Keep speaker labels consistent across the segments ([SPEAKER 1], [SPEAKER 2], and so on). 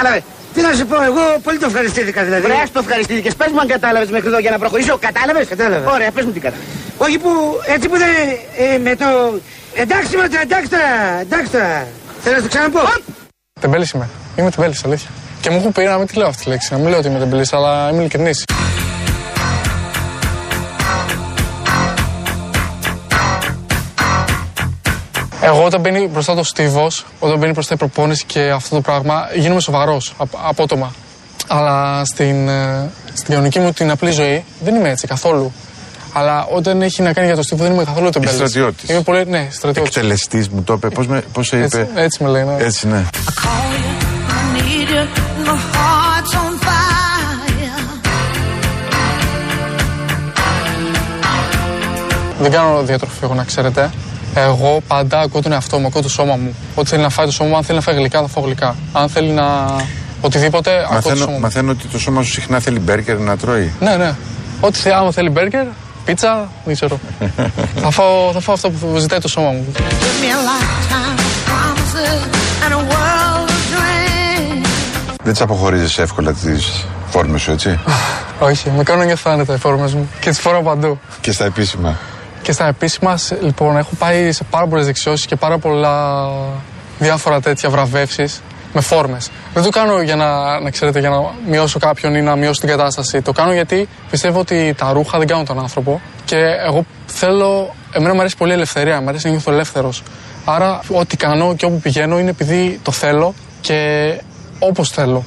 [SPEAKER 1] Κατάλαβε.
[SPEAKER 2] Τι να σου πω, εγώ πολύ το ευχαριστήθηκα δηλαδή.
[SPEAKER 1] Βρέα το ευχαριστήθηκες. Πες μου αν κατάλαβες μέχρι εδώ για να προχωρήσω. Κατάλαβες;
[SPEAKER 2] Κατάλαβα.
[SPEAKER 1] Ωραία, πες μου τι κατάλαβες.
[SPEAKER 2] Όχι που έτσι που δεν. Ε, με το. Εντάξει μα, εντάξει τώρα, εντάξει τώρα. Θέλω να το ξαναπώ.
[SPEAKER 3] Τεμπέλης είμαι. Είμαι τεμπέλης, αλήθεια. Και μου έχουν πει να μην τη λέω αυτή τη λέξη. Να μην λέω ότι είμαι τεμπέλης, αλλά είμαι ειλικρινής. Εγώ όταν μπαίνει μπροστά το στίβος, όταν μπαίνει μπροστά η προπόνηση και αυτό το πράγμα, γίνομαι σοβαρός απότομα. Αλλά στην, ε, στην κοινωνική μου την απλή ζωή δεν είμαι έτσι καθόλου. Αλλά όταν έχει να κάνει για το στίβο δεν είμαι καθόλου τεμπέλης.
[SPEAKER 4] στρατιώτης.
[SPEAKER 3] Είμαι πολύ, ναι, στρατιώτης.
[SPEAKER 4] Εκτελεστής μου το είπε. Πώς με- πώς σε είπε;
[SPEAKER 3] Έτσι, έτσι με λέει. Ναι.
[SPEAKER 4] Έτσι, ναι.
[SPEAKER 3] Δεν κάνω διατροφή, εγώ να ξέρετε. Εγώ πάντα ακούω τον εαυτό μου, ακούω το σώμα μου. Ό,τι θέλει να φάει το σώμα μου, αν θέλει να φάει γλυκά, θα φάω γλυκά. Αν θέλει να. Οτιδήποτε, ακούω το
[SPEAKER 4] Μαθαίνω,
[SPEAKER 3] σώμα μου.
[SPEAKER 4] μαθαίνω ότι το σώμα σου συχνά θέλει μπέργκερ να τρώει.
[SPEAKER 3] Ναι, ναι. Ό,τι θέλει, άμα θέλει μπέργκερ, πίτσα, δεν ξέρω. θα, φάω, θα φάω αυτό που ζητάει το σώμα μου.
[SPEAKER 4] Δεν τις αποχωρίζεις εύκολα τις φόρμες σου, έτσι;
[SPEAKER 3] Όχι, με κάνουν νιώθω άνετα οι φόρμες μου. Και τις φοράω παντού.
[SPEAKER 4] και στα επίσημα.
[SPEAKER 3] Και στα επίσημα, σε- λοιπόν, έχω πάει σε πάρα πολλές δεξιώσεις και πάρα πολλά διάφορα τέτοια βραβεύσεις με φόρμες. Δεν το κάνω για να, να ξέρετε, για να μειώσω κάποιον ή να μειώσω την κατάσταση. Το κάνω γιατί πιστεύω ότι τα ρούχα δεν κάνουν τον άνθρωπο. Και εγώ θέλω. Εμένα μου αρέσει πολύ η ελευθερία, μου αρέσει να νιώθω ελεύθερος. Άρα, ό,τι κάνω και όπου πηγαίνω είναι επειδή το θέλω και όπως θέλω.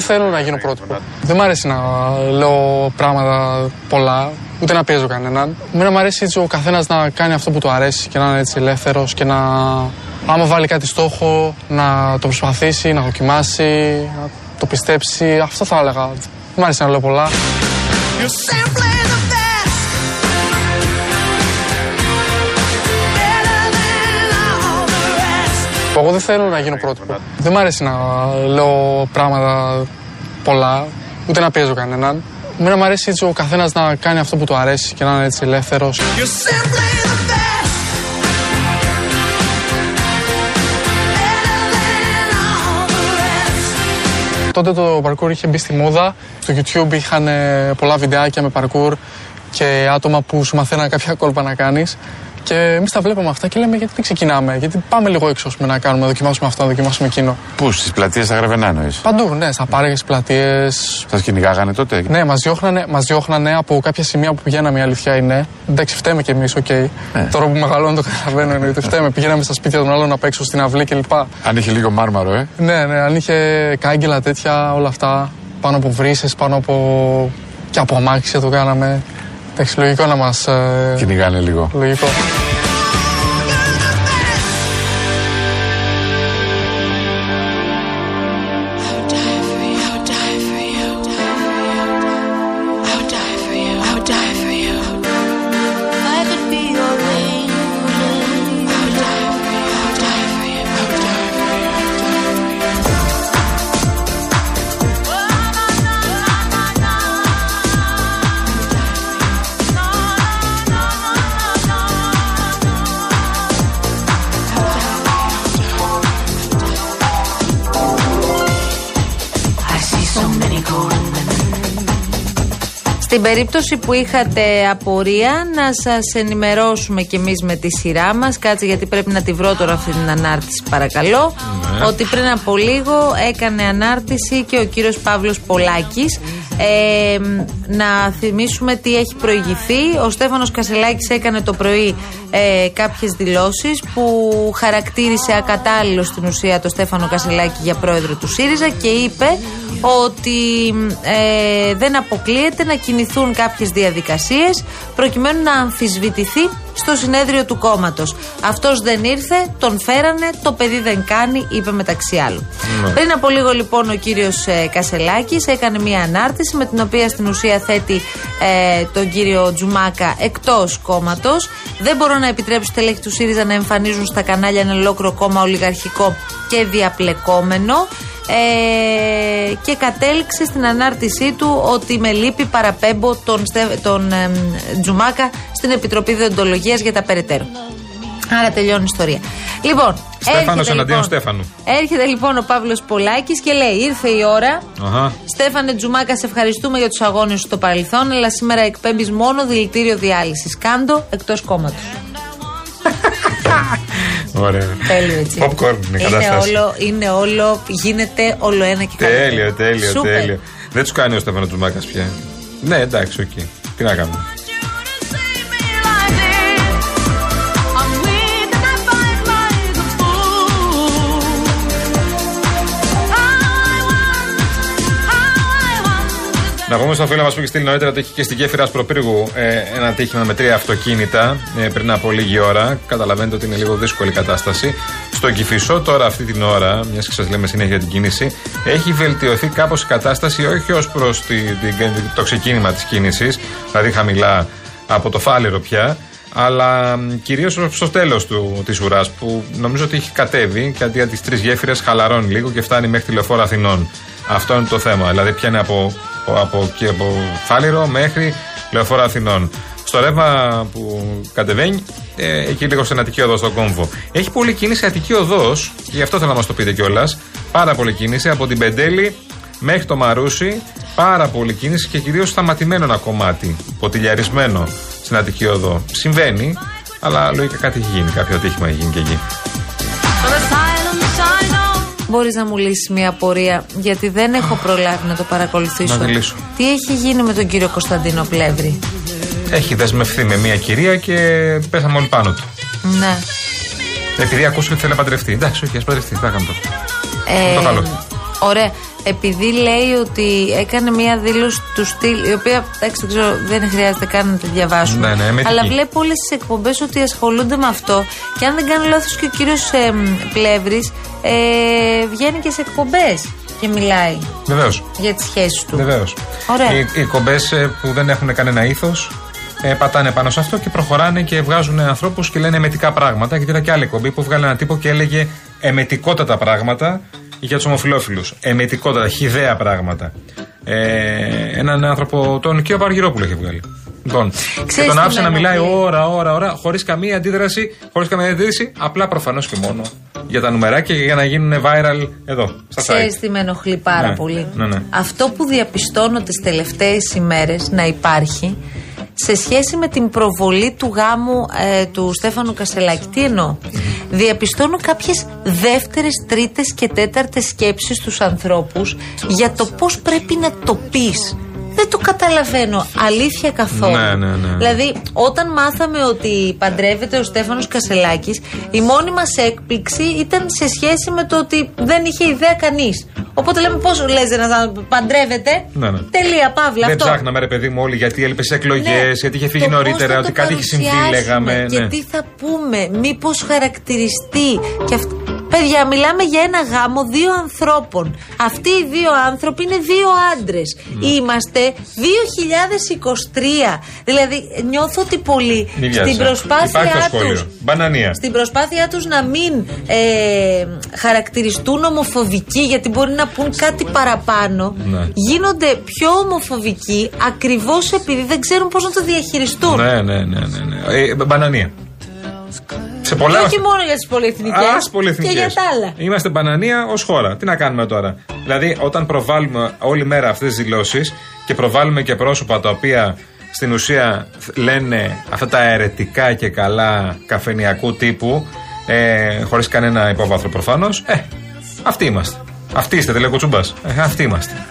[SPEAKER 3] Δεν θέλω να γίνω πρότυπο. Δεν μ' αρέσει να λέω πράγματα πολλά, ούτε να πιέζω κανέναν. Μένα μου αρέσει έτσι ο καθένας να κάνει αυτό που του αρέσει και να είναι έτσι ελεύθερος και να. Άμα βάλει κάτι στόχο, να το προσπαθήσει, να δοκιμάσει, να το πιστέψει. Αυτό θα έλεγα. Δεν μ' αρέσει να λέω πολλά. Που δεν θέλω να γίνω πρότυπο. Δεν μ' αρέσει να λέω πράγματα πολλά, ούτε να πιέζω κανέναν. Μένα μου αρέσει έτσι ο καθένας να κάνει αυτό που του αρέσει και να είναι έτσι ελεύθερος. Τότε το parkour είχε μπει στη μόδα. Στο YouTube είχαν ε, πολλά βιντεάκια με parkour και άτομα που σου μαθαίναν κάποια κόλπα να κάνεις. Και εμείς τα βλέπαμε αυτά και λέμε γιατί δεν ξεκινάμε; Γιατί πάμε λίγο έξω ας πούμε, να κάνουμε, να δοκιμάσουμε αυτό, να δοκιμάσουμε εκείνο.
[SPEAKER 4] Πού, στις πλατείες στα Γρεβενά εννοείς;
[SPEAKER 3] Παντού, ναι, στα πάρκα, ε,
[SPEAKER 4] πλατείες. Σας κυνηγάγανε τότε;
[SPEAKER 3] Ναι, μας διώχνανε, μας διώχνανε από κάποια σημεία που πηγαίναμε, η αλήθεια είναι. Εντάξει, φταίμε κι εμείς, οκ. Τώρα που μεγαλώνω το καταλαβαίνω, εννοείται. Φταίμε. Πηγαίναμε στα σπίτια των άλλων απ' έξω στην αυλή κλπ.
[SPEAKER 4] Αν είχε λίγο μάρμαρο, ε.
[SPEAKER 3] Ναι, ναι, αν είχε κάγκελα τέτοια, όλα αυτά. Πάνω από βρύσες, πάνω από. και από αμάξια το κάναμε. Εντάξει, λογικό να μας. Ε...
[SPEAKER 4] Κυνηγάνε λίγο.
[SPEAKER 3] Λογικό.
[SPEAKER 5] Στην περίπτωση που είχατε απορία, να σας ενημερώσουμε κι εμείς με τη σειρά μας. Κάτσε γιατί πρέπει να τη βρω τώρα αυτή την ανάρτηση, παρακαλώ. Ότι πριν από λίγο έκανε ανάρτηση και ο κύριος Παύλος Πολάκης. Ε, να θυμίσουμε τι έχει προηγηθεί. Ο Στέφανος Κασελάκης έκανε το πρωί ε, κάποιες δηλώσεις που χαρακτήρισε ακατάλληλο στην ουσία το Στέφανο Κασελάκη για πρόεδρο του ΣΥΡΙΖΑ και είπε ότι ε, δεν αποκλείεται να κινηθούν κάποιες διαδικασίες προκειμένου να αμφισβητηθεί στο συνέδριο του κόμματος. Αυτός δεν ήρθε, τον φέρανε, το παιδί δεν κάνει, είπε μεταξύ άλλων. Πριν από λίγο λοιπόν ο κύριος ε, Κασελάκης έκανε μια ανάρτηση με την οποία στην ουσία θέτει ε, τον κύριο Τζουμάκα εκτός κόμματος. Δεν μπορώ να επιτρέψω στελέχη του ΣΥΡΙΖΑ να εμφανίζουν στα κανάλια ένα ολόκληρο κόμμα ολιγαρχικό και διαπλεκόμενο. Ε, και κατέληξε στην ανάρτησή του ότι με λύπη παραπέμπω τον, Στέ- τον ε, Τζουμάκα στην Επιτροπή Διοντολογίας για τα περαιτέρω. Άρα τελειώνει η ιστορία. Λοιπόν,
[SPEAKER 6] Στέφανος
[SPEAKER 5] έρχεται,
[SPEAKER 6] εναντίον
[SPEAKER 5] λοιπόν,
[SPEAKER 6] Στέφανου.
[SPEAKER 5] Έρχεται λοιπόν ο Παύλος Πολάκης και λέει: Ήρθε η ώρα.
[SPEAKER 6] Αχα.
[SPEAKER 5] Στέφανε Τζουμάκα, σε ευχαριστούμε για τους αγώνες σου στο παρελθόν, αλλά σήμερα εκπέμπεις μόνο δηλητήριο διάλυσης. Κάντο εκτός κόμματος.
[SPEAKER 6] Ωραία.
[SPEAKER 5] Τέλειο έτσι.
[SPEAKER 6] Popcorn είναι η
[SPEAKER 5] είναι
[SPEAKER 6] κατάσταση.
[SPEAKER 5] όλο, είναι όλο, γίνεται όλο ένα και καλύτερο.
[SPEAKER 6] Τέλειο, τέλειο,
[SPEAKER 5] Σούπερ.
[SPEAKER 6] τέλειο. Δεν τους κάνει ο Στέφανος Τζουμάκας πια. Ναι, εντάξει, οκ. Τι να κάνουμε. Να πούμε στον φίλο μας που έχει στείλει νωρίτερα ότι έχει και στη γέφυρα Ασπροπύργου ε, ένα ατύχημα με τρία αυτοκίνητα ε, πριν από λίγη ώρα. Καταλαβαίνετε ότι είναι λίγο δύσκολη η κατάσταση. Στο Κυφισό, τώρα αυτή την ώρα, μιας και σας λέμε συνέχεια την κίνηση, έχει βελτιωθεί κάπως η κατάσταση όχι ως προς το ξεκίνημα της κίνησης, δηλαδή χαμηλά από το φάληρο πια, αλλά κυρίως στο τέλος της ουράς που νομίζω ότι έχει κατέβει και αντί για τις τρεις γέφυρες χαλαρώνει λίγο και φτάνει μέχρι τη λεωφόρα Αθηνών. Αυτό είναι το θέμα. Δηλαδή πιάνει από, από, από, εκεί, από Φάληρο μέχρι λεωφόρα Αθηνών. Στο ρεύμα που κατεβαίνει, ε, εκεί λίγο στην Αττική Οδός, στον κόμβο. Έχει πολλή κίνηση Αττική Οδός, γι' αυτό θέλω να μας το πείτε κιόλας. Πάρα πολλή κίνηση από την Πεντέλη μέχρι το Μαρούσι. Πάρα πολλή κίνηση και κυρίως σταματημένο ένα κομμάτι, ποτηλιαρισμένο στην Αττική Οδό. Συμβαίνει, αλλά λογικά κάτι έχει γίνει, κάποιο ατύχημα έχει γίνει και εκεί.
[SPEAKER 5] Μπορείς να μου λύσεις μια απορία, γιατί δεν έχω προλάβει να το παρακολουθήσω.
[SPEAKER 6] Να τη λύσω.
[SPEAKER 5] Τι έχει γίνει με τον κύριο Κωνσταντίνο Πλεύρη;
[SPEAKER 6] Έχει δεσμευθεί με μια κυρία και πέσαμε όλοι πάνω του.
[SPEAKER 5] Ναι.
[SPEAKER 6] Επειδή ακούστηκε ότι θέλει να παντρευτεί. Εντάξει, όχι, ας παντρευτεί. Τι θα κάνουμε τώρα.
[SPEAKER 5] Ε,
[SPEAKER 6] Το καλό.
[SPEAKER 5] Ωραία. Επειδή λέει ότι έκανε μία δήλωση του στυλ, η οποία εντάξει, δεν, ξέρω, δεν χρειάζεται καν να τη διαβάσουμε.
[SPEAKER 6] Ναι, ναι, εμετική.
[SPEAKER 5] αλλά βλέπω όλες τις εκπομπές ότι ασχολούνται με αυτό. Και αν δεν κάνω λάθος και ο κύριος ε, Πλεύρης ε, βγαίνει και σε εκπομπές και μιλάει
[SPEAKER 6] Βεβαίως.
[SPEAKER 5] για τις σχέσεις του.
[SPEAKER 6] Βεβαίως.
[SPEAKER 5] Ωραία.
[SPEAKER 6] Οι, οι κομπέ που δεν έχουν κανένα ήθος ε, πατάνε πάνω σε αυτό και προχωράνε και βγάζουν ανθρώπους και λένε εμετικά πράγματα. Γιατί είδα και άλλη κομπή που βγάλε ένα τύπο και έλεγε εμετικότατα πράγματα για τους ομοφυλόφιλους. Εμετικότατα, χιδέα πράγματα. Ε, έναν άνθρωπο, τον κύριο Παργυρόπουλο είχε βγάλει. Λοιπόν, και
[SPEAKER 5] Ξέρεις
[SPEAKER 6] τον
[SPEAKER 5] τι
[SPEAKER 6] άφησε
[SPEAKER 5] με
[SPEAKER 6] να μιλάει
[SPEAKER 5] ενοχλεί;
[SPEAKER 6] ώρα, ώρα, ώρα, χωρίς καμία αντίδραση, χωρίς καμία αντίδραση, απλά προφανώς και μόνο για τα νουμεράκια και για να γίνουν viral εδώ, στα
[SPEAKER 5] Ξέρεις
[SPEAKER 6] site.
[SPEAKER 5] τι με ενοχλεί πάρα
[SPEAKER 6] Ναι,
[SPEAKER 5] πολύ;
[SPEAKER 6] ναι, ναι.
[SPEAKER 5] Αυτό που διαπιστώνω τις τελευταίες ημέρες να υπάρχει σε σχέση με την προβολή του γάμου ε, του Στέφανου Κασελάκη. Τι εννοώ; Διαπιστώνω κάποιες δεύτερες, τρίτες και τέταρτες σκέψεις στους ανθρώπους για το πώς πρέπει να το πεις. Δεν το καταλαβαίνω αλήθεια καθόλου.
[SPEAKER 6] Ναι, ναι, ναι.
[SPEAKER 5] Δηλαδή, όταν μάθαμε ότι παντρεύεται ο Στέφανος Κασελάκης, η μόνη μας έκπληξη ήταν σε σχέση με το ότι δεν είχε ιδέα κανείς. Οπότε λέμε πόσο λες ένας άνθρωπος παντρεύεται;
[SPEAKER 6] Ναι, ναι.
[SPEAKER 5] Τελεία, παύλα.
[SPEAKER 6] Δεν
[SPEAKER 5] αυτό.
[SPEAKER 6] ψάχναμε, ρε παιδί μου, όλοι γιατί έλειπες σε εκλογές,
[SPEAKER 5] Ναι.
[SPEAKER 6] γιατί είχε φύγει
[SPEAKER 5] Το πώς
[SPEAKER 6] νωρίτερα,
[SPEAKER 5] θα
[SPEAKER 6] ότι
[SPEAKER 5] το
[SPEAKER 6] κάτι είχε συμβεί,
[SPEAKER 5] παρουσιάσουμε
[SPEAKER 6] λέγαμε.
[SPEAKER 5] Και
[SPEAKER 6] ναι.
[SPEAKER 5] τι θα πούμε, μήπως χαρακτηριστεί. Και αυ- Παιδιά, μιλάμε για ένα γάμο δύο ανθρώπων. Αυτοί οι δύο άνθρωποι είναι δύο άντρες.
[SPEAKER 6] Ναι.
[SPEAKER 5] Είμαστε 2023. Δηλαδή, νιώθω ότι πολλοί
[SPEAKER 6] Μη βιάζεσαι.
[SPEAKER 5] στην προσπάθειά
[SPEAKER 6] Υπάρχει το
[SPEAKER 5] του.
[SPEAKER 6] σχόλιο. Μπανανία.
[SPEAKER 5] Στην προσπάθειά τους να μην ε, χαρακτηριστούν ομοφοβικοί γιατί μπορεί να πούν κάτι παραπάνω
[SPEAKER 6] Ναι.
[SPEAKER 5] γίνονται πιο ομοφοβικοί ακριβώς επειδή δεν ξέρουν πώς να το διαχειριστούν.
[SPEAKER 6] Ναι, ναι, ναι. ναι, ναι. Ε, μπανανία. Σε πολλά.
[SPEAKER 5] Και όχι μόνο για τις πολυεθνικές
[SPEAKER 6] Α, πολυεθνικές.
[SPEAKER 5] και για τα άλλα.
[SPEAKER 6] Είμαστε μπανανία ως χώρα. Τι να κάνουμε τώρα; Δηλαδή, όταν προβάλλουμε όλη μέρα αυτές τις δηλώσεις και προβάλλουμε και πρόσωπα τα οποία στην ουσία λένε αυτά τα αιρετικά και καλά καφενιακού τύπου, ε, χωρίς κανένα υπόβαθρο προφανώς, ε, αυτοί είμαστε. Αυτοί είστε, δεν λέω κουτσούμπα. Ε, αυτοί είμαστε.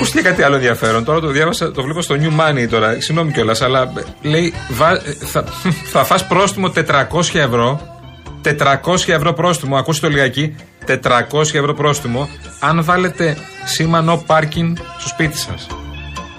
[SPEAKER 6] Ακούστηκε κάτι άλλο ενδιαφέρον. Τώρα το διάβασα, το βλέπω στο New Money τώρα. Συγγνώμη κιόλας, αλλά ε, λέει βα- ε, θα, θα φας πρόστιμο 400 ευρώ. 400 ευρώ πρόστιμο, ακούστε το λιγάκι. 400 ευρώ πρόστιμο αν βάλετε σήμα no parking στο σπίτι σας.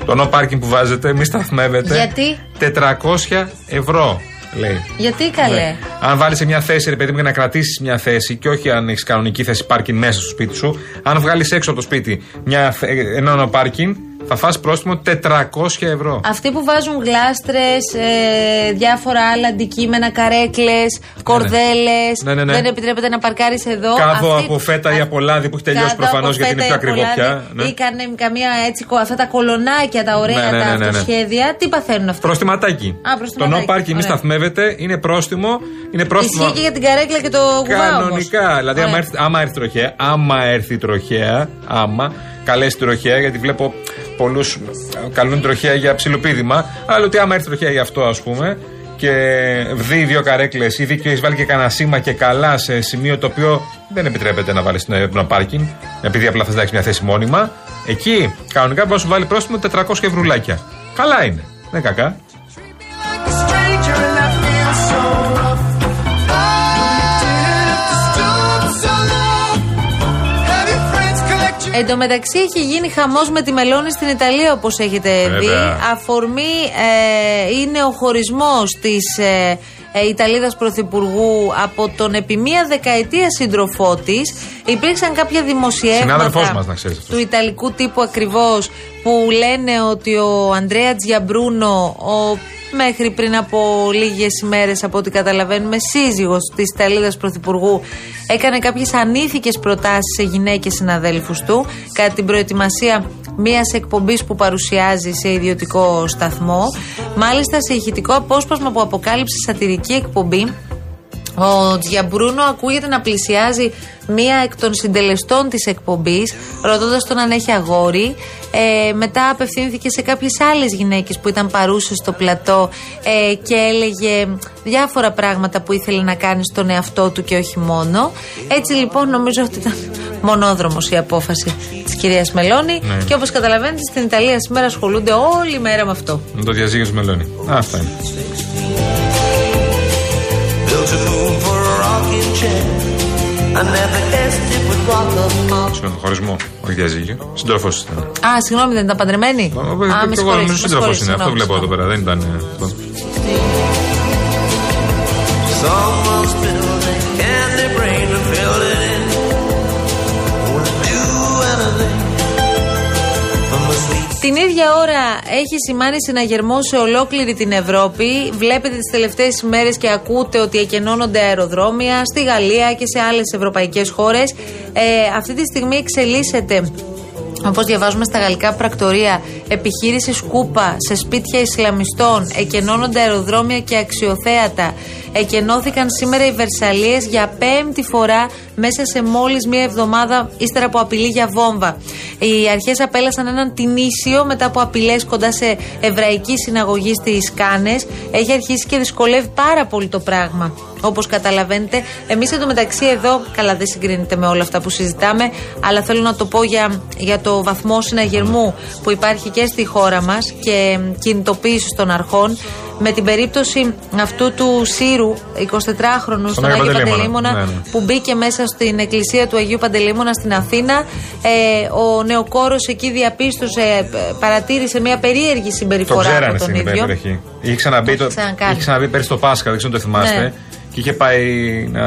[SPEAKER 6] Το no parking που βάζετε, μη σταθμεύετε.
[SPEAKER 5] Γιατί;
[SPEAKER 6] 400 ευρώ, λέει.
[SPEAKER 5] Γιατί καλέ;
[SPEAKER 6] Ναι. Αν βάλεις σε μια θέση, ρε παιδί μου, για να κρατήσεις μια θέση και όχι αν έχεις κανονική θέση πάρκινγκ μέσα στο σπίτι σου, αν βγάλεις έξω από το σπίτι μια, θέ- ένα no parking, θα φας πρόστιμο 400 ευρώ.
[SPEAKER 5] Αυτοί που βάζουν γλάστρες, ε, διάφορα άλλα αντικείμενα, καρέκλες, κορδέλες.
[SPEAKER 6] Ναι, ναι, ναι.
[SPEAKER 5] Δεν επιτρέπεται να παρκάρεις εδώ.
[SPEAKER 6] Κάδο
[SPEAKER 5] Αυτοί-
[SPEAKER 6] από φέτα ή
[SPEAKER 5] α-
[SPEAKER 6] από λάδι που έχει τελειώσει
[SPEAKER 5] κάδο
[SPEAKER 6] προφανώς
[SPEAKER 5] από
[SPEAKER 6] γιατί είναι
[SPEAKER 5] φέτα
[SPEAKER 6] πιο
[SPEAKER 5] ή από
[SPEAKER 6] ακριβό
[SPEAKER 5] λάδι.
[SPEAKER 6] πια. Ναι.
[SPEAKER 5] Ή κάνε καμία έτσι, κο- αυτά τα κολονάκια, τα ωραία,
[SPEAKER 6] Ναι, ναι,
[SPEAKER 5] τα
[SPEAKER 6] ναι, ναι, ναι.
[SPEAKER 5] αυτοσχέδια. Τι παθαίνουν αυτά.
[SPEAKER 6] Προστιματάκι.
[SPEAKER 5] Α, προστιματάκι.
[SPEAKER 6] Το no parking μη
[SPEAKER 5] Ωραία.
[SPEAKER 6] σταθμεύεται, είναι πρόστιμο. Είναι πρόστιμο.
[SPEAKER 5] Ισχύει και για την καρέκλα και το κουβά όμως.
[SPEAKER 6] Κανονικά. Δηλαδή, άμα
[SPEAKER 5] Ωραία.
[SPEAKER 6] έρθει, άμα έρθει τροχέα, άμα έρθει τροχέα, άμα καλέσει τροχέα, γιατί βλέπω πολλούς καλούν τροχέα για ψιλοπίδημα. Αλλά ότι άμα έρθει τροχέα για αυτό, ας πούμε, και δει δύο καρέκλες ή δει και έχει βάλει και κανένα σήμα και καλά σε σημείο το οποίο δεν επιτρέπεται να βάλει στην no parking, επειδή απλά θες να έχεις μια θέση μόνιμα, εκεί κανονικά μπορείς να σου βάλει πρόστιμο 400 ευρουλάκια. Καλά είναι. Δεν είναι κακά.
[SPEAKER 5] Εν τω μεταξύ έχει γίνει χαμός με τη Μελώνη στην Ιταλία όπως έχετε
[SPEAKER 6] Βέβαια.
[SPEAKER 5] δει. Αφορμή ε, είναι ο χωρισμός της ε, ε, Ιταλίδας Πρωθυπουργού από τον επί μία δεκαετία σύντροφό τη. Υπήρξαν κάποια δημοσιεύματα
[SPEAKER 6] Συνάδελφός μας, να ξέρεις αυτός.
[SPEAKER 5] του Ιταλικού τύπου ακριβώς που λένε ότι ο Ανδρέας Τζιαμπρούνο, ο μέχρι πριν από λίγες ημέρες από ό,τι καταλαβαίνουμε σύζυγος της Ιταλίδας Πρωθυπουργού έκανε κάποιες ανήθικες προτάσεις σε γυναίκες συναδέλφους του κατά την προετοιμασία μιας εκπομπής που παρουσιάζει σε ιδιωτικό σταθμό. Μάλιστα σε ηχητικό απόσπασμα που αποκάλυψε σατυρική εκπομπή ο Τζιαμπρούνο ακούγεται να πλησιάζει μία εκ των συντελεστών της εκπομπής ρωτώντας τον αν έχει αγόρι. Ε, μετά απευθύνθηκε σε κάποιες άλλες γυναίκες που ήταν παρούσες στο πλατό ε, και έλεγε διάφορα πράγματα που ήθελε να κάνει στον εαυτό του και όχι μόνο. Έτσι λοιπόν νομίζω ότι ήταν μονόδρομος η απόφαση της κυρίας Μελώνη
[SPEAKER 6] Ναι.
[SPEAKER 5] και όπως καταλαβαίνετε στην Ιταλία σήμερα ασχολούνται όλη μέρα με αυτό
[SPEAKER 6] Με το διαζύγιο του μελώνει. Α, Αυτά είναι.
[SPEAKER 7] Built a moon for a rocking chair. I never guessed it would rock the pop.
[SPEAKER 6] Συγγνώμη, χωρισμό, όχι διαζύγιο. Σύντροφο ήταν.
[SPEAKER 5] Α, συγγνώμη, δεν ήταν παντρεμένοι. Α, με
[SPEAKER 6] Εγώ
[SPEAKER 5] συγχωρείς,
[SPEAKER 6] νομίζω
[SPEAKER 5] με
[SPEAKER 6] σύντροφο
[SPEAKER 5] συγχωρείς,
[SPEAKER 6] είναι. Αυτό
[SPEAKER 5] συγγνώμη,
[SPEAKER 6] βλέπω εδώ
[SPEAKER 5] συγγνώμη.
[SPEAKER 6] πέρα. Δεν ήταν.
[SPEAKER 5] Ίδια ώρα έχει σημάνει συναγερμό σε ολόκληρη την Ευρώπη. Βλέπετε τις τελευταίες ημέρες και ακούτε ότι εκενώνονται αεροδρόμια στη Γαλλία και σε άλλες ευρωπαϊκές χώρες. Ε, αυτή τη στιγμή εξελίσσεται Όπω διαβάζουμε στα γαλλικά πρακτορία, επιχείρησης Σκούπα σε σπίτια Ισλαμιστών, εκενώνονται αεροδρόμια και αξιοθέατα. Εκενώθηκαν σήμερα οι Βερσαλίες για πέμπτη φορά μέσα σε μόλις μία εβδομάδα, ύστερα από απειλή για βόμβα. Οι αρχές απέλασαν έναν τινήσιο μετά από απειλές κοντά σε εβραϊκή συναγωγή στις Κάνες. Έχει αρχίσει και δυσκολεύει πάρα πολύ το πράγμα. Όπως καταλαβαίνετε, εμείς εντωμεταξύ εδώ, καλά δεν συγκρίνεται με όλα αυτά που συζητάμε, αλλά θέλω να το πω για, για το βαθμό συναγερμού που υπάρχει και στη χώρα μας και κινητοποίηση των αρχών. Με την περίπτωση αυτού του Σύρου, 24χρονου, στον
[SPEAKER 6] Άγιο
[SPEAKER 5] Άγιο
[SPEAKER 6] Παντελεήμονα.
[SPEAKER 5] Παντελήμωνα,
[SPEAKER 6] Ναι, ναι.
[SPEAKER 5] που μπήκε μέσα στην εκκλησία του Αγίου Παντελήμωνα στην Αθήνα. Ε, ο νεοκόρος εκεί διαπίστωσε, ε, παρατήρησε μια περίεργη
[SPEAKER 6] Το
[SPEAKER 5] συμπεριφορά
[SPEAKER 6] ξέρανε
[SPEAKER 5] από τον
[SPEAKER 6] στην
[SPEAKER 5] ίδιο.
[SPEAKER 6] περιοχή. Είχε ξαναμπεί,
[SPEAKER 5] Το
[SPEAKER 6] το,
[SPEAKER 5] είχε ξανακάνει.
[SPEAKER 6] είχε ξαναμπεί πέρσι το Πάσχα, δεν ξέρω αν το θυμάστε.
[SPEAKER 5] Ναι.
[SPEAKER 6] Και είχε πάει να.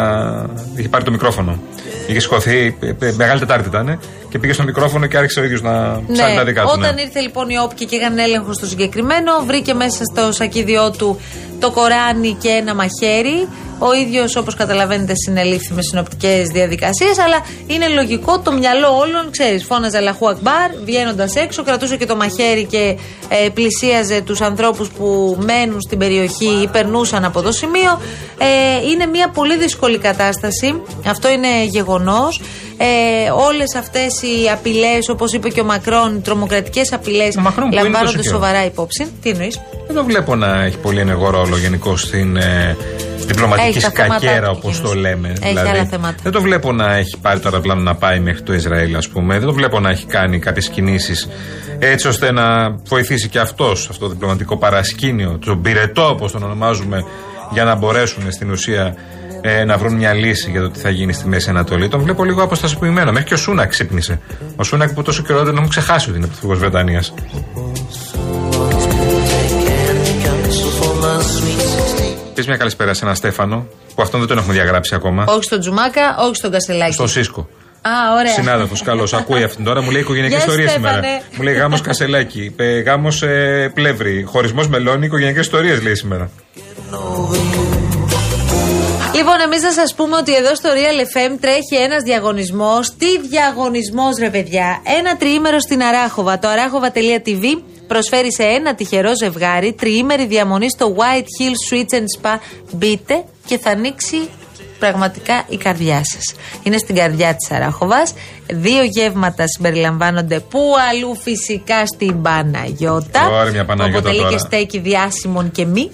[SPEAKER 6] είχε πάρει το μικρόφωνο. Είχε σηκωθεί, ε, ε, Μεγάλη Τετάρτη ήταν, και πήγε στο μικρόφωνο και άρχισε ο ίδιος να ψάχνει τα δικά του.
[SPEAKER 5] όταν
[SPEAKER 6] ναι.
[SPEAKER 5] ήρθε λοιπόν η όπκη και έκανε έλεγχο στο συγκεκριμένο, βρήκε μέσα στο σακίδιό του το Κοράνι και ένα μαχαίρι. Ο ίδιος, όπως καταλαβαίνετε, συνελήφθη με συνοπτικές διαδικασίες. Αλλά είναι λογικό το μυαλό όλων, ξέρεις, φώναζε Αλαχού Ακμπάρ, βγαίνοντας έξω, κρατούσε και το μαχαίρι και ε, πλησίαζε τους ανθρώπους που μένουν στην περιοχή ή περνούσαν από το σημείο. Ε, είναι μια πολύ δύσκολη κατάσταση. Αυτό είναι γεγονός. Ε, Όλες αυτές οι απειλές, όπως είπε και ο Μακρόν, οι τρομοκρατικές απειλές,
[SPEAKER 6] Ο Μακρόν που είναι τόσο
[SPEAKER 5] λαμβάνονται
[SPEAKER 6] καιρό.
[SPEAKER 5] σοβαρά υπόψη. Τι εννοείς;
[SPEAKER 6] Δεν το βλέπω να έχει πολύ ενεργό ρόλο γενικώ στην ε, διπλωματική
[SPEAKER 5] Έχει τα θέματα
[SPEAKER 6] σκακέρα,
[SPEAKER 5] του
[SPEAKER 6] όπως
[SPEAKER 5] εκείνος.
[SPEAKER 6] το λέμε.
[SPEAKER 5] Έχει άλλα θέματα.
[SPEAKER 6] Δεν το βλέπω να έχει πάρει το αεροπλάνο να πάει μέχρι το Ισραήλ, ας πούμε. Δεν το βλέπω να έχει κάνει κάποιες κινήσεις έτσι ώστε να βοηθήσει και αυτός αυτό το διπλωματικό παρασκήνιο, τον πυρετό, όπως τον ονομάζουμε, για να μπορέσουν στην ουσία ε, να βρουν μια λύση για το τι θα γίνει στη Μέση Ανατολή. Τον βλέπω λίγο αποστασιοποιημένο. Μέχρι και ο Σούνακ ξύπνησε. Ο Σούνακ που τόσο καιρό δεν έχουμε ξεχάσει ότι είναι πρωθυπουργός Βρετανίας. Πει μια καλησπέρα σε έναν Στέφανο, που αυτόν δεν τον έχουμε διαγράψει ακόμα.
[SPEAKER 5] Όχι στον Τζουμάκα, όχι στον Κασελάκη.
[SPEAKER 6] Στο Σίσκο.
[SPEAKER 5] Α, ωραία.
[SPEAKER 6] Συνάδελφος, καλώ. Ακούει αυτήν τώρα. Μου λέει οικογενειακή
[SPEAKER 5] Γεια,
[SPEAKER 6] ιστορία
[SPEAKER 5] Στέφανε.
[SPEAKER 6] σήμερα. Μου λέει γάμος Κασελάκη. Γάμος ε, Πλεύρη. Χωρισμός Μελώνη. Οικογενειακές ιστορίες λέει σήμερα.
[SPEAKER 5] Λοιπόν, εμείς να σας πούμε ότι εδώ στο Real FM τρέχει ένας διαγωνισμός. Τι διαγωνισμός, ρε παιδιά; Ένα τριήμερο στην Αράχοβα. Το αράχοβα.tv προσφέρει σε ένα τυχερό ζευγάρι τριήμερη διαμονή στο White Hill Switch and Spa. Μπείτε και θα ανοίξει πραγματικά η καρδιά σας. Είναι στην καρδιά της Αράχοβας. Δύο γεύματα συμπεριλαμβάνονται που αλλού φυσικά στην Παναγιώτα.
[SPEAKER 6] Ωραία, μια
[SPEAKER 5] που
[SPEAKER 6] Παναγιώτα
[SPEAKER 5] αποτελεί και
[SPEAKER 6] τώρα.
[SPEAKER 5] στέκι διάσημων και μη.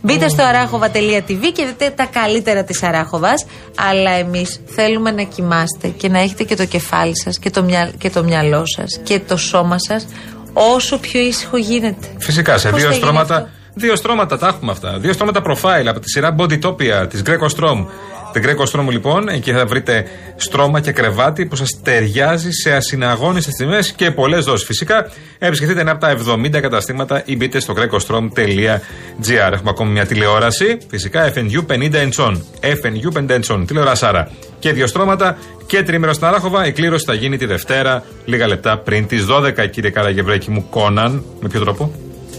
[SPEAKER 5] Μπείτε στο αράχοβα.tv και δείτε τα καλύτερα της Αράχοβας. Αλλά εμείς θέλουμε να κοιμάστε και να έχετε και το κεφάλι σας και, το μυα- και το μυαλό σας και το σώμα σας όσο πιο ήσυχο γίνεται.
[SPEAKER 6] Φυσικά σε
[SPEAKER 5] Πώς
[SPEAKER 6] δύο
[SPEAKER 5] θα γίνει
[SPEAKER 6] στρώματα.
[SPEAKER 5] αυτό;
[SPEAKER 6] Δύο στρώματα τα έχουμε αυτά. Δύο στρώματα profile από τη σειρά Bodytopia της Greco Strom. Την Greco Strom λοιπόν, εκεί θα βρείτε στρώμα και κρεβάτι που σας ταιριάζει σε ασυναγώνιστες τιμές και πολλές δόσεις. Φυσικά, επισκεφτείτε ένα από τα 70 καταστήματα ή μπείτε στο grecostrom.gr. Έχουμε ακόμη μια τηλεόραση, φυσικά FNU 50 inch on. FNU 50 inch on, τηλεορασάρα. Και δύο στρώματα και τρίμερο στην Αράχοβα. Η κλήρωση θα γίνει τη Δευτέρα, λίγα λεπτά πριν τις 12, κύριε Καραγευρέκη μου, Κόναν. Με ποιο τρόπο;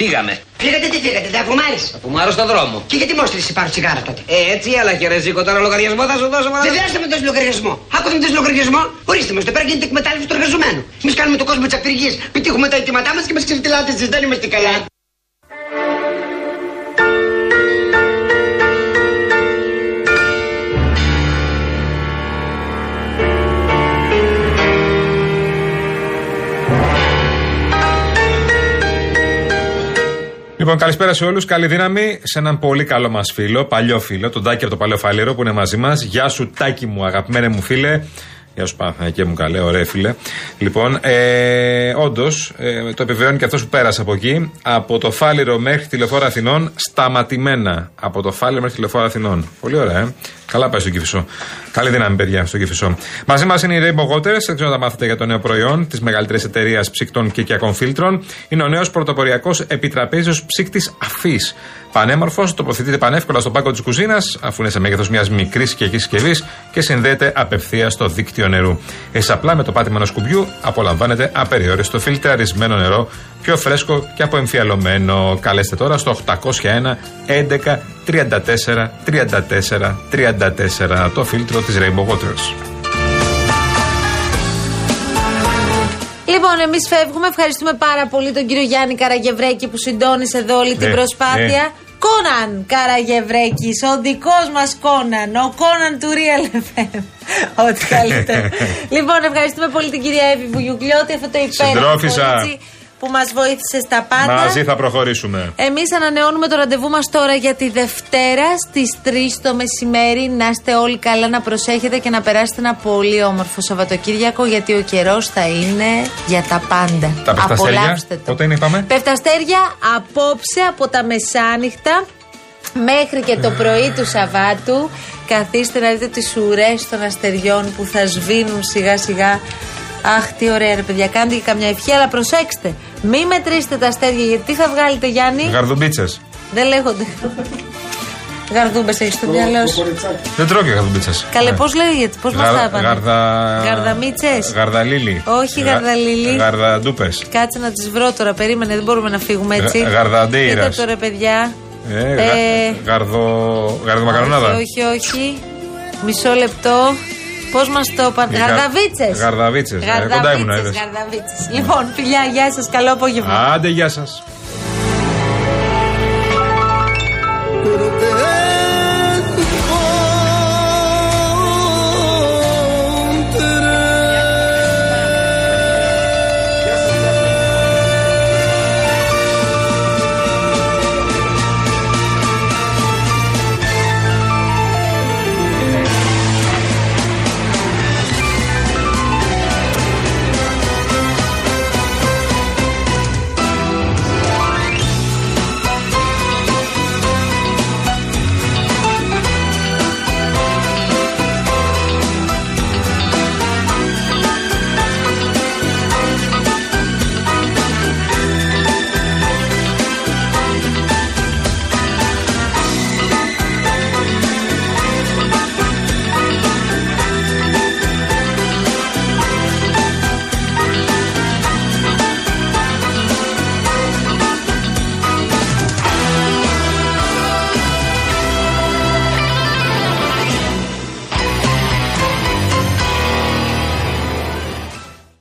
[SPEAKER 8] Φύγαμε.
[SPEAKER 1] Φύγατε τι φύγατε, δεν αφουμάρεις.
[SPEAKER 8] Θα φουμάρω στον δρόμο.
[SPEAKER 1] Και γιατί μόστρησε πάρω τσιγάρα τότε;
[SPEAKER 8] Ε, έτσι έλα και ρε Ζήκο, τώρα λογαριασμό θα σου δώσω. μωρέ.
[SPEAKER 1] Δεν χρειάζεται να με δώσει λογαριασμό. Άκουσα με δώσει λογαριασμό. Ορίστε μας, το πέρα γίνεται εκμετάλλευση του εργαζομένου. Εμείς κάνουμε τον κόσμο της απεργίας, πετύχουμε τα αιτήματά μας και μας ξεφτυλάτε εσεί. Δεν είμαστε καλά.
[SPEAKER 6] Λοιπόν, καλησπέρα σε όλους. Καλή δύναμη σε έναν πολύ καλό μας φίλο, παλιό φίλο, τον Τάκη από το Παλαιό Φαλήρο που είναι μαζί μας. Γεια σου, Τάκη μου, αγαπημένε μου φίλε. Γεια σου, Παναθανικέ μου, καλέ, ωραία φίλε. Λοιπόν, ε, όντως, ε, το επιβεβαιώνει και αυτός που πέρασε από εκεί. Από το Φάληρο μέχρι τη λεωφόρα Αθηνών, σταματημένα. Από το Φάληρο μέχρι τη λεωφόρα Αθηνών. Πολύ ωραία, ε. Καλά πάει στο Κυφισό. Καλή δύναμη, παιδιά, στο Κυφισό. Μαζί μας είναι η Rainbow Waters. Δεν ξέρω να τα μάθετε για το νέο προϊόν της μεγαλύτερης εταιρείας ψυκτών και οικιακών φίλτρων. Είναι ο νέος πρωτοποριακός επιτραπέζιος ψύκτης αφής. Πανέμορφος, τοποθετείται πανεύκολα στον πάγκο της κουζίνας, αφού είναι σε μέγεθος μιας μικρής οικιακή συσκευής και συνδέεται απευθεία στο δίκτυο νερού. Εσεί απλά με το πάτημα ενός κουμπιού απολαμβάνετε απεριόριστο φιλτραρισμένο νερό, πιο φρέσκο και αποεμφιαλωμένο. Καλέστε τώρα στο 801 11 34 34 34 το φίλτρο της Rainbow Waters.
[SPEAKER 5] Λοιπόν, εμείς φεύγουμε. Ευχαριστούμε πάρα πολύ τον κύριο Γιάννη Καραγευρέκη που συντώνησε εδώ όλη την
[SPEAKER 6] Ναι,
[SPEAKER 5] προσπάθεια.
[SPEAKER 6] ναι.
[SPEAKER 5] Κόναν Καραγευρέκης, ο δικός μας Κόναν, ο Κόναν του Real FM. Ό,τι καλύτερο. λοιπόν, ευχαριστούμε πολύ την κυρία Εύη Βουγιουκλιώτη, αυτό το υπέροχο
[SPEAKER 6] Συντρόφισσα.
[SPEAKER 5] Κορίτσι που μας βοήθησε στα πάντα.
[SPEAKER 6] Μαζί θα προχωρήσουμε.
[SPEAKER 5] Εμείς ανανεώνουμε το ραντεβού μας τώρα για τη Δευτέρα στις 3 το μεσημέρι. Να είστε όλοι καλά, να προσέχετε και να περάσετε ένα πολύ όμορφο Σαββατοκύριακο γιατί ο καιρός θα είναι για τα πάντα.
[SPEAKER 6] Τα πεφταστέρια,
[SPEAKER 5] Απολαύστε το.
[SPEAKER 6] πότε είναι, είπαμε;
[SPEAKER 5] Πεφταστέρια απόψε από τα μεσάνυχτα μέχρι και το πρωί του Σαββάτου. Καθίστε να δείτε τις ουρές των αστεριών που θα σβήνουν σιγά σιγά. Αχ, τι ωραία ρε παιδιά, κάντε και καμιά ευχή, αλλά προσέξτε. Μην μετρήσετε τα αστέρια, γιατί τι θα βγάλετε, Γιάννη;
[SPEAKER 6] Γαρδουμπίτσε.
[SPEAKER 5] Δεν λέγονται. Γαρδούμπες έχεις στο μυαλό σου.
[SPEAKER 6] Δεν τρώω και γαρδουμπίτσε.
[SPEAKER 5] Καλέ, πώς λέγεται, πώς μα τα είπαν.
[SPEAKER 6] Γαρδα...
[SPEAKER 5] Γαρδαμίτσες;
[SPEAKER 6] Γαρδαλίλη.
[SPEAKER 5] Όχι γαρδαλίλη.
[SPEAKER 6] Γαρδαντούπες.
[SPEAKER 5] Κάτσε να τις βρω τώρα, περίμενε, δεν μπορούμε να φύγουμε έτσι.
[SPEAKER 6] Γα- γαρδαντέιρας.
[SPEAKER 5] Κοίτα τώρα, παιδιά.
[SPEAKER 6] Ε,
[SPEAKER 5] Ε,
[SPEAKER 6] γα- Γαρδο... Γαρδομακαρονάδα.
[SPEAKER 5] Όχι, όχι, όχι. Μισό λεπτό. Πώς μας το είπαν.
[SPEAKER 6] Οι γα-
[SPEAKER 5] Γαρδαβίτσες.
[SPEAKER 6] Γαρδαβίτσες, ε, κοντά ήμουν, είδες.
[SPEAKER 5] Γαρδαβίτσες. Λοιπόν, φιλιά, γεια σας, καλό απόγευμα.
[SPEAKER 6] Άντε, γεια σας.